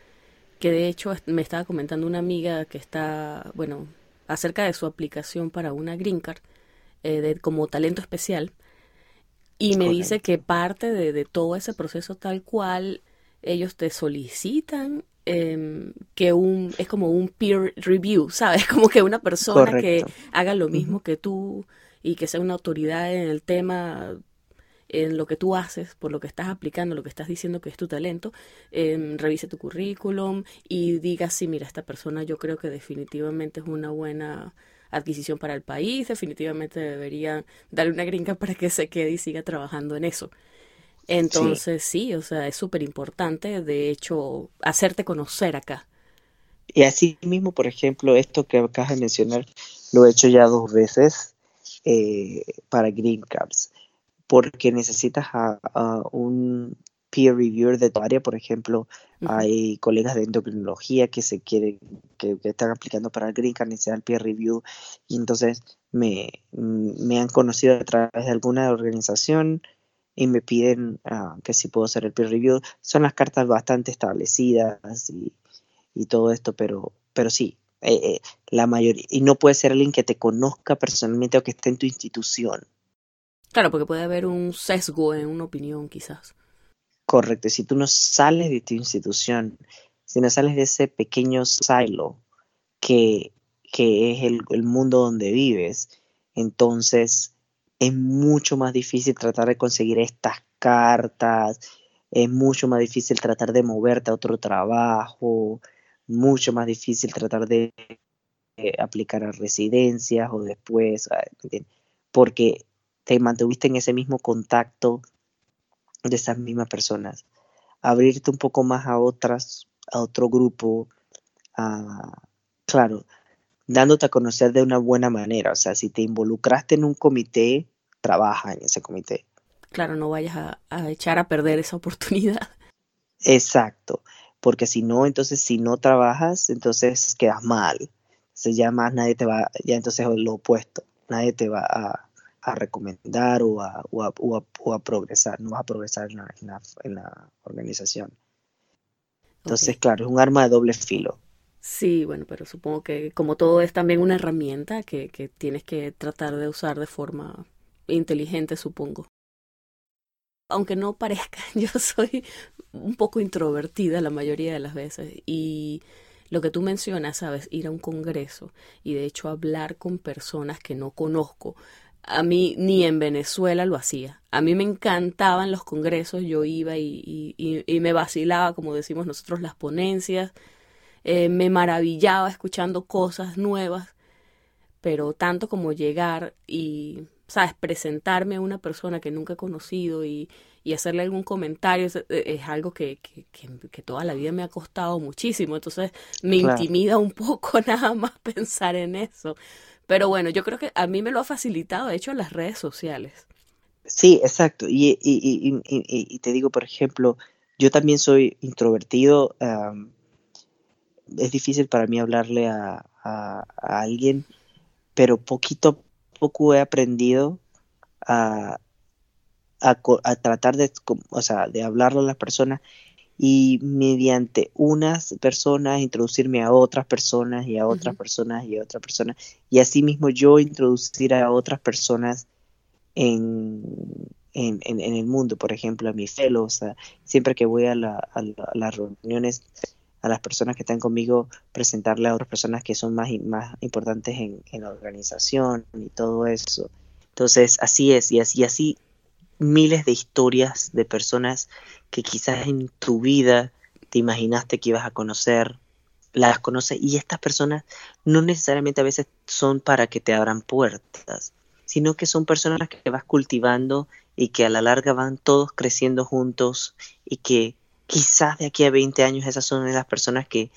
que de hecho me estaba comentando una amiga que está, bueno, acerca de su aplicación para una green card eh, de, como talento especial y me dice que parte de, de, todo ese proceso tal cual ellos te solicitan eh, que un es como un peer review, ¿sabes? Como que una persona que haga lo mismo que tú y que sea una autoridad en el tema en lo que tú haces, por lo que estás aplicando, lo que estás diciendo que es tu talento, eh, revise tu currículum y diga, sí, mira, esta persona yo creo que definitivamente es una buena adquisición para el país, definitivamente debería darle una gringa para que se quede y siga trabajando en eso. Entonces sí, o sea, es súper importante, de hecho, hacerte conocer acá. Y así mismo, por ejemplo, esto que acabas de mencionar, lo he hecho ya dos veces eh, para Green Cards porque necesitas a, un peer reviewer de tu área, por ejemplo, hay colegas de endocrinología que se quieren, que, están aplicando para el Green Card, necesitan el peer review, y entonces me, me, han conocido a través de alguna organización y me piden ah, que si puedo hacer el peer review. Son las cartas bastante establecidas y, y todo esto, pero, pero sí, eh, eh, la mayoría, y no puede ser alguien que te conozca personalmente o que esté en tu institución. Claro, porque puede haber un sesgo en una opinión quizás. Correcto, si tú no sales de tu institución, si no sales de ese pequeño silo que, que es el, el mundo donde vives, entonces es mucho más difícil tratar de conseguir estas cartas, es mucho más difícil tratar de moverte a otro trabajo, mucho más difícil tratar de eh, aplicar a residencias o después, porque te mantuviste en ese mismo contacto de esas mismas personas. Abrirte un poco más a otras, a otro grupo, claro, dándote a conocer de una buena manera. O sea, si te involucraste en un comité, trabaja en ese comité. Claro, no vayas a, a echar a perder esa oportunidad. Exacto, porque si no, entonces si no trabajas, entonces quedas mal. Se llama, nadie te va, ya entonces lo opuesto, nadie te va a, a recomendar o a, o a, progresar, no vas a progresar en la, en la, organización. Entonces, claro, es un arma de doble filo. Sí, bueno, pero supongo que como todo es también una herramienta que, que tienes que tratar de usar de forma inteligente, supongo. Aunque no parezca, yo soy un poco introvertida la mayoría de las veces y lo que tú mencionas, sabes, ir a un congreso y de hecho hablar con personas que no conozco, a mí ni en Venezuela lo hacía. A mí me encantaban los congresos, yo iba y, y, me vacilaba, como decimos nosotros, las ponencias, eh, me maravillaba escuchando cosas nuevas, pero tanto como llegar y, sabes, presentarme a una persona que nunca he conocido y, y hacerle algún comentario es, eh, algo que, que, que, toda la vida me ha costado muchísimo, entonces me intimida un poco nada más pensar en eso. Pero bueno, yo creo que a mí me lo ha facilitado, de hecho, las redes sociales. Sí, exacto. Y, y, y, te digo, por ejemplo, yo también soy introvertido. es difícil para mí hablarle a, a, alguien, pero poquito a poco he aprendido a, a, tratar de, o sea, de hablarle a las personas y mediante unas personas introducirme a otras personas y a otras personas y a otras personas. Y asimismo yo introducir a otras personas en, en, en, el mundo, por ejemplo, a mis fellows, siempre que voy a, la, a, las reuniones, a las personas que están conmigo, presentarle a otras personas que son más, más importantes en, en la organización y todo eso. Entonces, así es, y así, y así miles de historias de personas que quizás en tu vida te imaginaste que ibas a conocer, las conoces y estas personas no necesariamente a veces son para que te abran puertas, sino que son personas que vas cultivando y que a la larga van todos creciendo juntos y que quizás de aquí a 20 años esas son las personas que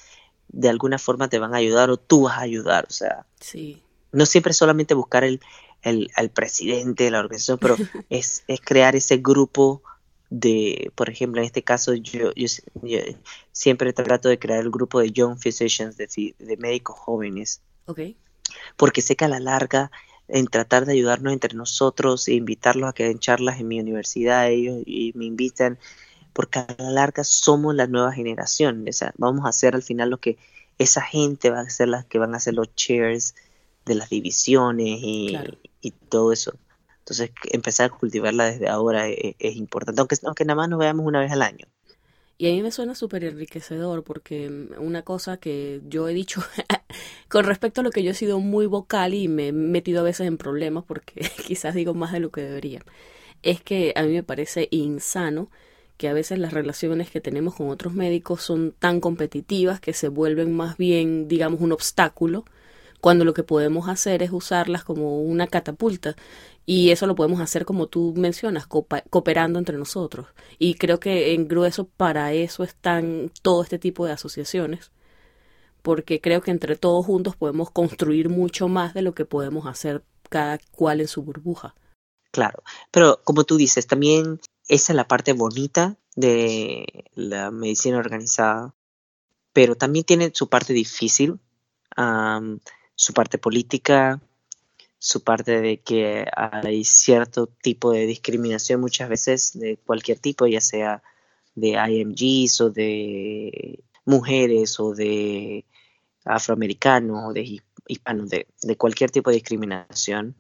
de alguna forma te van a ayudar o tú vas a ayudar. O sea, Sí, no siempre solamente buscar el, el, al presidente de la organización, pero es, es crear ese grupo de, por ejemplo, en este caso yo, yo, yo siempre trato de crear el grupo de young physicians, de, de médicos jóvenes, ok. porque sé que a la larga en tratar de ayudarnos entre nosotros e invitarlos a que den charlas en mi universidad, ellos y me invitan, porque a la larga somos la nueva generación, o sea, vamos a hacer al final lo que esa gente va a ser las que van a ser los chairs de las divisiones y, Claro. y todo eso. Entonces, empezar a cultivarla desde ahora es, es importante, aunque, aunque nada más nos veamos una vez al año. Y a mí me suena súper enriquecedor porque mm, una cosa que yo he dicho con respecto a lo que yo he sido muy vocal y me he metido a veces en problemas porque quizás digo más de lo que debería, es que a mí me parece insano que a veces las relaciones que tenemos con otros médicos son tan competitivas que se vuelven más bien, digamos, un obstáculo, cuando lo que podemos hacer es usarlas como una catapulta. Y eso lo podemos hacer como tú mencionas, cooperando entre nosotros. Y creo que en grueso para eso están todo este tipo de asociaciones, porque creo que entre todos juntos podemos construir mucho más de lo que podemos hacer cada cual en su burbuja. Claro, pero como tú dices, también esa es la parte bonita de la medicina organizada, pero también tiene su parte difícil, su parte política, su parte de que hay cierto tipo de discriminación muchas veces de cualquier tipo, ya sea de IMGs o de mujeres o de afroamericanos o de hi- hispanos, de, cualquier tipo de discriminación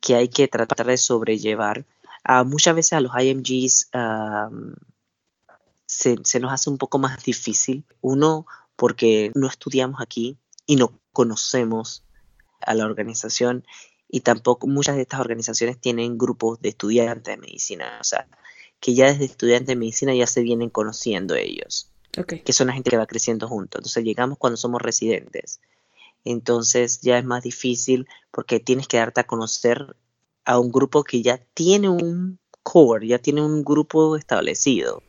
que hay que tratar de sobrellevar. Ah, muchas veces a los IMGs se, se nos hace un poco más difícil. Uno, porque no estudiamos aquí y no conocemos a la organización y tampoco muchas de estas organizaciones tienen grupos de estudiantes de medicina, o sea, que ya desde estudiantes de medicina ya se vienen conociendo ellos que son la gente que va creciendo juntos. Entonces llegamos cuando somos residentes. Entonces ya es más difícil porque tienes que darte a conocer a un grupo que ya tiene un core, ya tiene un grupo establecido,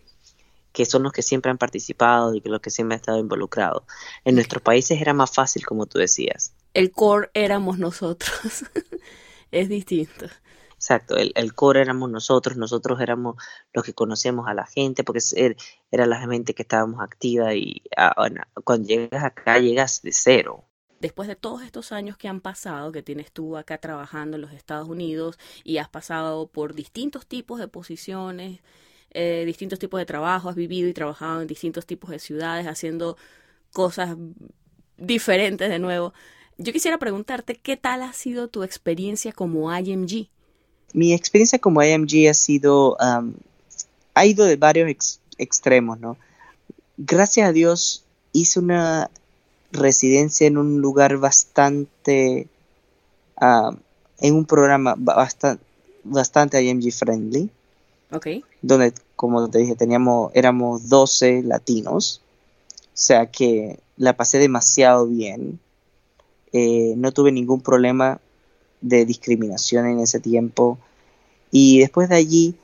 que son los que siempre han participado y que los que siempre han estado involucrados. En nuestros países era más fácil, como tú decías. El core éramos nosotros. es distinto. Exacto, el, el core éramos nosotros, nosotros éramos los que conocíamos a la gente, porque er- era la gente que estábamos activa y ah, bueno, cuando llegas acá llegas de cero. Después de todos estos años que han pasado, que tienes tú acá trabajando en los Estados Unidos y has pasado por distintos tipos de posiciones, eh, distintos tipos de trabajo, has vivido y trabajado en distintos tipos de ciudades, haciendo cosas diferentes de nuevo. Yo quisiera preguntarte, ¿qué tal ha sido tu experiencia como IMG? Mi experiencia como IMG ha sido, ha ido de varios ex- extremos, ¿no? Gracias a Dios hice una residencia en un lugar bastante, en un programa bastante, bastante IMG friendly, Ok, donde, como te dije, teníamos, éramos 12 latinos, o sea que la pasé demasiado bien, Eh, no tuve ningún problema de discriminación en ese tiempo y después de allí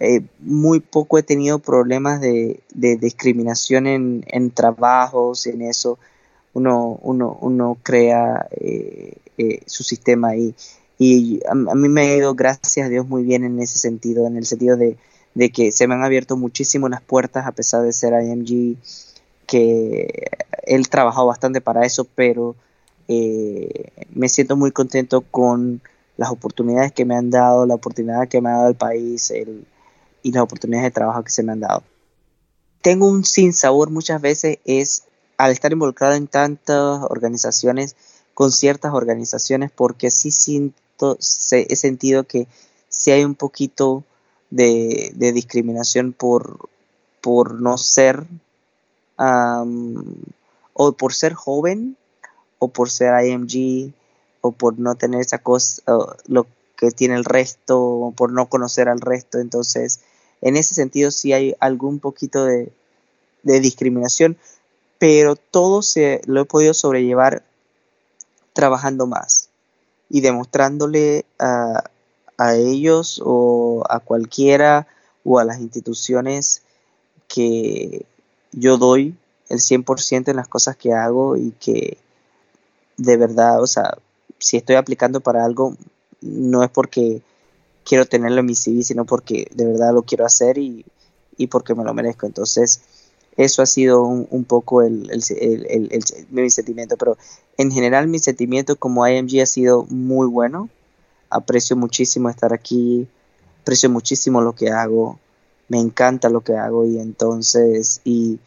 eh, muy poco he tenido problemas de, de discriminación en, en trabajos, en eso. Uno, uno, uno crea eh, eh, su sistema ahí. Y a, mí me ha ido, gracias a Dios, muy bien en ese sentido, en el sentido de, de que se me han abierto muchísimo las puertas a pesar de ser IMG, que él trabajado bastante para eso, pero eh, me siento muy contento con las oportunidades que me han dado, la oportunidad que me ha dado el país el, y las oportunidades de trabajo que se me han dado. Tengo un sinsabor muchas veces es al estar involucrado en tantas organizaciones, con ciertas organizaciones, porque sí he sentido que sí hay un poquito de, discriminación por, por no ser o por ser joven o por ser IMG o por no tener esa cosa, lo que tiene el resto, o por no conocer al resto. Entonces, en ese sentido sí hay algún poquito de, de discriminación, pero todo se lo he podido sobrellevar trabajando más y demostrándole a, a ellos o a cualquiera o a las instituciones que yo doy el 100% en las cosas que hago y que de verdad, o sea, si estoy aplicando para algo, no es porque quiero tenerlo en mi CV, sino porque de verdad lo quiero hacer y, porque me lo merezco. Entonces, eso ha sido un, poco el, mi sentimiento, pero en general mi sentimiento como IMG ha sido muy bueno. Aprecio muchísimo estar aquí, aprecio muchísimo lo que hago, me encanta lo que hago y entonces, y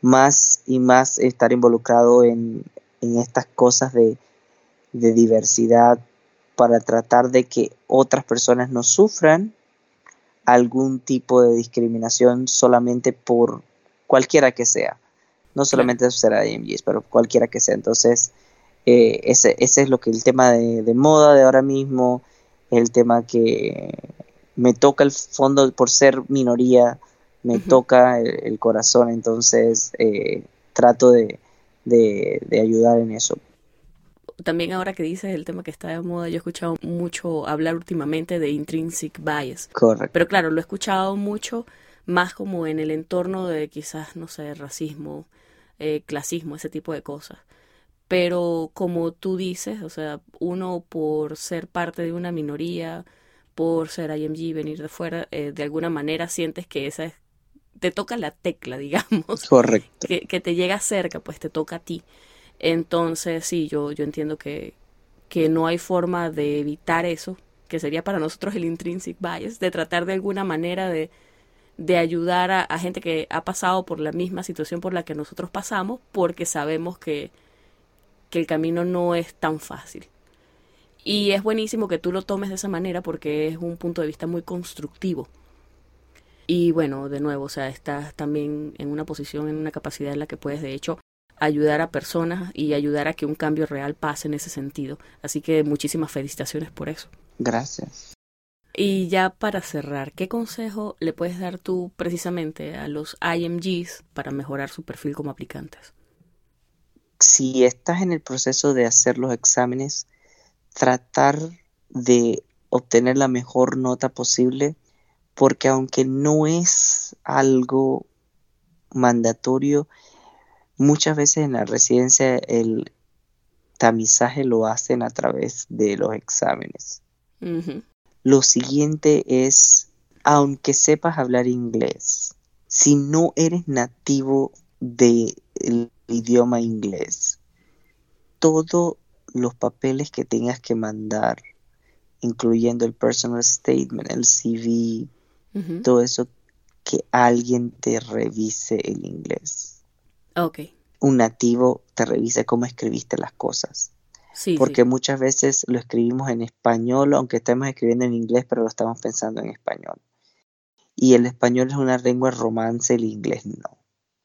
más y más estar involucrado en, estas cosas de diversidad para tratar de que otras personas no sufran algún tipo de discriminación solamente por cualquiera que sea. No solamente eso será de IMGs, pero cualquiera que sea. Entonces, eh, ese, ese es lo que el tema de, de, moda de ahora mismo, el tema que me toca el fondo por ser minoría, me toca el, corazón, entonces eh, trato de, de, ayudar en eso. También ahora que dices el tema que está de moda, yo he escuchado mucho hablar últimamente de intrinsic bias. Correcto. Pero claro, lo he escuchado mucho más como en el entorno de quizás, no sé, racismo, eh, clasismo, ese tipo de cosas. Pero como tú dices, o sea, uno por ser parte de una minoría, por ser IMG, venir de fuera, eh, de alguna manera sientes que esa es te toca la tecla, digamos. Correcto. Que, te llega cerca, pues te toca a ti. Entonces, sí, yo, yo entiendo que, que no hay forma de evitar eso, que sería para nosotros el intrinsic bias, de tratar de alguna manera de, de ayudar a, gente que ha pasado por la misma situación por la que nosotros pasamos, porque sabemos que, que el camino no es tan fácil. Y es buenísimo que tú lo tomes de esa manera porque es un punto de vista muy constructivo. Y bueno, de nuevo, o sea, estás también en una posición, en una capacidad en la que puedes, de hecho, ayudar a personas y ayudar a que un cambio real pase en ese sentido. Así que muchísimas felicitaciones por eso. Gracias. Y ya para cerrar, ¿qué consejo le puedes dar tú precisamente a los IMGs para mejorar su perfil como aplicantes? Si estás en el proceso de hacer los exámenes, tratar de obtener la mejor nota posible porque aunque no es algo mandatorio, muchas veces en la residencia el tamizaje lo hacen a través de los exámenes. Lo siguiente es, aunque sepas hablar inglés, si no eres nativo del idioma inglés, todos los papeles que tengas que mandar, incluyendo el personal statement, el CV, todo eso, que alguien te revise el inglés. Ok. Un nativo te revise cómo escribiste las cosas. Sí, Porque muchas veces lo escribimos en español, aunque estemos escribiendo en inglés, pero lo estamos pensando en español. Y el español es una lengua romance, el inglés no.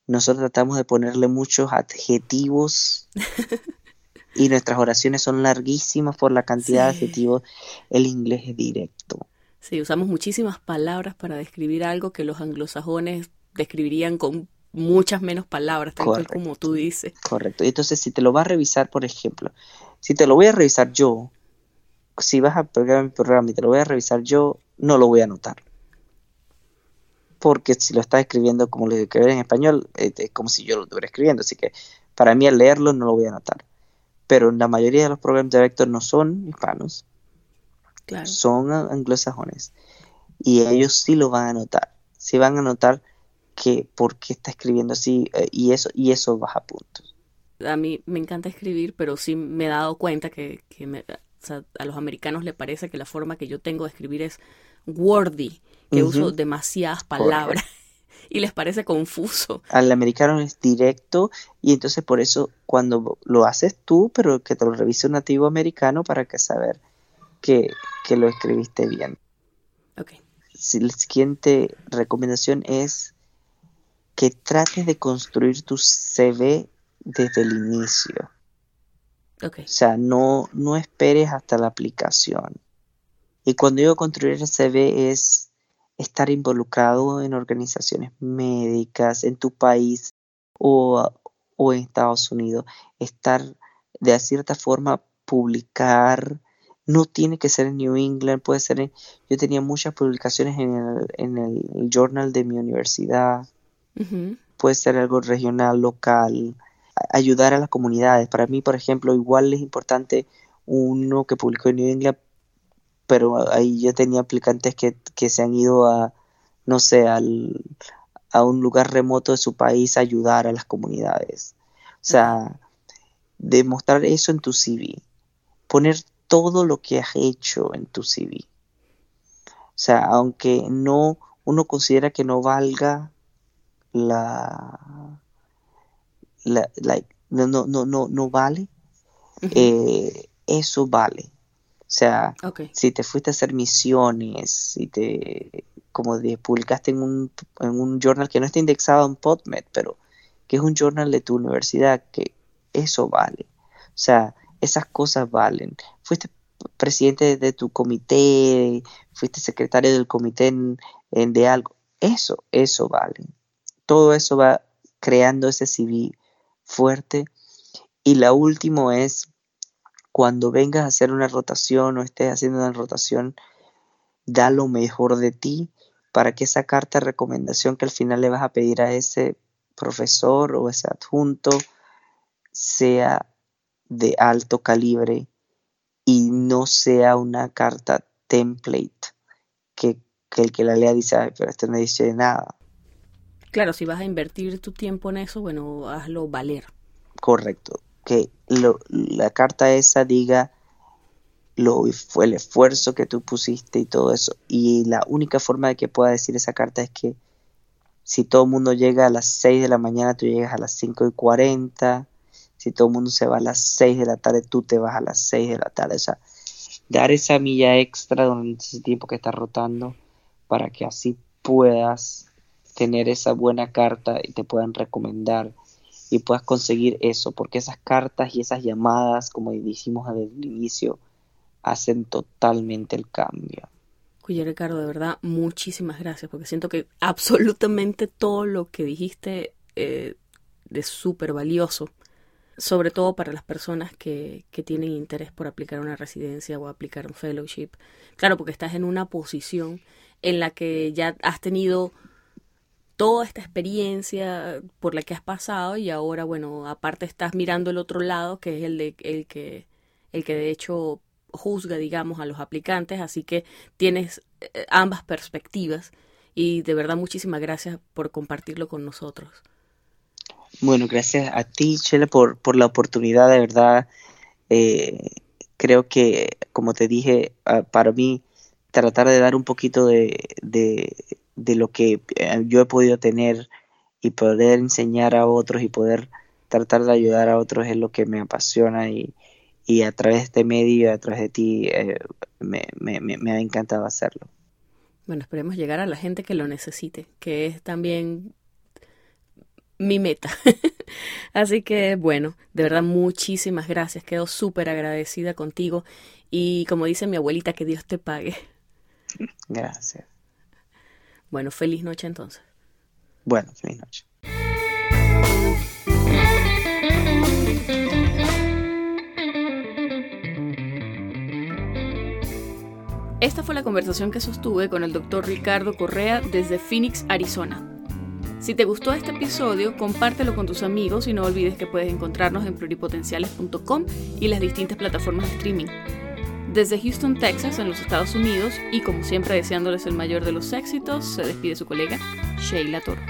Nosotros tratamos de ponerle muchos adjetivos y nuestras oraciones son larguísimas por la cantidad de adjetivos. El inglés es directo. Sí, usamos muchísimas palabras para describir algo que los anglosajones describirían con muchas menos palabras, tal como tú dices. Correcto. Entonces, si te lo vas a revisar, por ejemplo, si te lo voy a revisar yo, si vas a pegar mi programa y te lo voy a revisar yo, no lo voy a anotar. Porque si lo estás escribiendo como lo escribir en español, eh, es como si yo lo estuviera escribiendo. Así que para mí al leerlo no lo voy a anotar. Pero la mayoría de los programas de vector no son hispanos son anglosajones. Y ellos sí lo van a notar. Sí van a notar que por qué está escribiendo así eh, y eso y eso baja puntos. A mí me encanta escribir, pero sí me he dado cuenta que, a los americanos les parece que la forma que yo tengo de escribir es wordy, que uso demasiadas palabras. y les parece confuso. Al americano es directo y entonces por eso cuando lo haces tú, pero que te lo revise un nativo americano para que saber que, lo escribiste bien. Okay. la siguiente recomendación es que trates de construir tu CV desde el inicio. Okay. O sea, no, no esperes hasta la aplicación. Y cuando digo construir el CV es estar involucrado en organizaciones médicas en tu país o, o en Estados Unidos. Estar de cierta forma publicar no tiene que ser en New England, puede ser en... Yo tenía muchas publicaciones en el, en el journal de mi universidad. Puede ser algo regional, local, ayudar a las comunidades. Para mí, por ejemplo, igual es importante uno que publicó en New England, pero ahí yo tenía aplicantes que, que se han ido a, no sé, al, a un lugar remoto de su país a ayudar a las comunidades. O sea, demostrar eso en tu CV. Poner todo lo que has hecho en tu CV. O sea, aunque no uno considera que no valga la, la, no, no, no, no, no vale, eh, eso vale. O sea, si te fuiste a hacer misiones, si te, como de, publicaste en un, en un journal que no está indexado en PubMed, pero que es un journal de tu universidad, que eso vale. O sea, esas cosas valen. Fuiste presidente de tu comité, fuiste secretario del comité en, de algo. Eso, eso vale. Todo eso va creando ese CV fuerte. Y la última es cuando vengas a hacer una rotación o estés haciendo una rotación, da lo mejor de ti para que esa carta de recomendación que al final le vas a pedir a ese profesor o ese adjunto sea de alto calibre y no sea una carta template que, el que la lea dice, Ay, pero esto no dice nada. Claro, si vas a invertir tu tiempo en eso, bueno, hazlo valer. Correcto. Que la carta esa diga lo fue el esfuerzo que tú pusiste y todo eso. Y la única forma de que pueda decir esa carta es que si todo el mundo llega a las 6 de la mañana, tú llegas a las 5 y 40. Si todo el mundo se va a las 6 de la tarde, tú te vas a las 6 de la tarde. O sea, dar esa milla extra durante ese tiempo que estás rotando para que así puedas tener esa buena carta y te puedan recomendar y puedas conseguir eso, porque esas cartas y esas llamadas, como dijimos al inicio, hacen totalmente el cambio. Oye, Ricardo, de verdad, muchísimas gracias, porque siento que absolutamente todo lo que dijiste eh, es súper valioso, sobre todo para las personas que, que tienen interés por aplicar una residencia o aplicar un fellowship. Claro, porque estás en una posición en la que ya has tenido toda esta experiencia por la que has pasado y ahora, bueno, aparte estás mirando el otro lado, que es el de el que el que de hecho juzga, digamos, a los aplicantes, así que tienes eh, ambas perspectivas y de verdad muchísimas gracias por compartirlo con nosotros. Bueno, gracias a ti, Chele, por, por la oportunidad, de verdad. Eh, creo que, como te dije, ah, para mí, tratar de dar un poquito de, de lo que eh, yo he podido tener y poder enseñar a otros y poder tratar de ayudar a otros es lo que me apasiona y, y a través de este medio, a través de ti, eh, me, me, me, ha encantado hacerlo. Bueno, esperemos llegar a la gente que lo necesite, que es también mi meta. Así que bueno, de verdad muchísimas gracias, quedo súper agradecida contigo y como dice mi abuelita, que Dios te pague. Gracias. Bueno, feliz noche entonces. Bueno, feliz noche. Esta fue la conversación que sostuve con el doctor Ricardo Correa desde Phoenix, Arizona. Si te gustó este episodio, compártelo con tus amigos y no olvides que puedes encontrarnos en pluripotenciales.com y las distintas plataformas de streaming. Desde Houston, Texas, en los Estados Unidos, y como siempre deseándoles el mayor de los éxitos, se despide su colega Sheila Toro.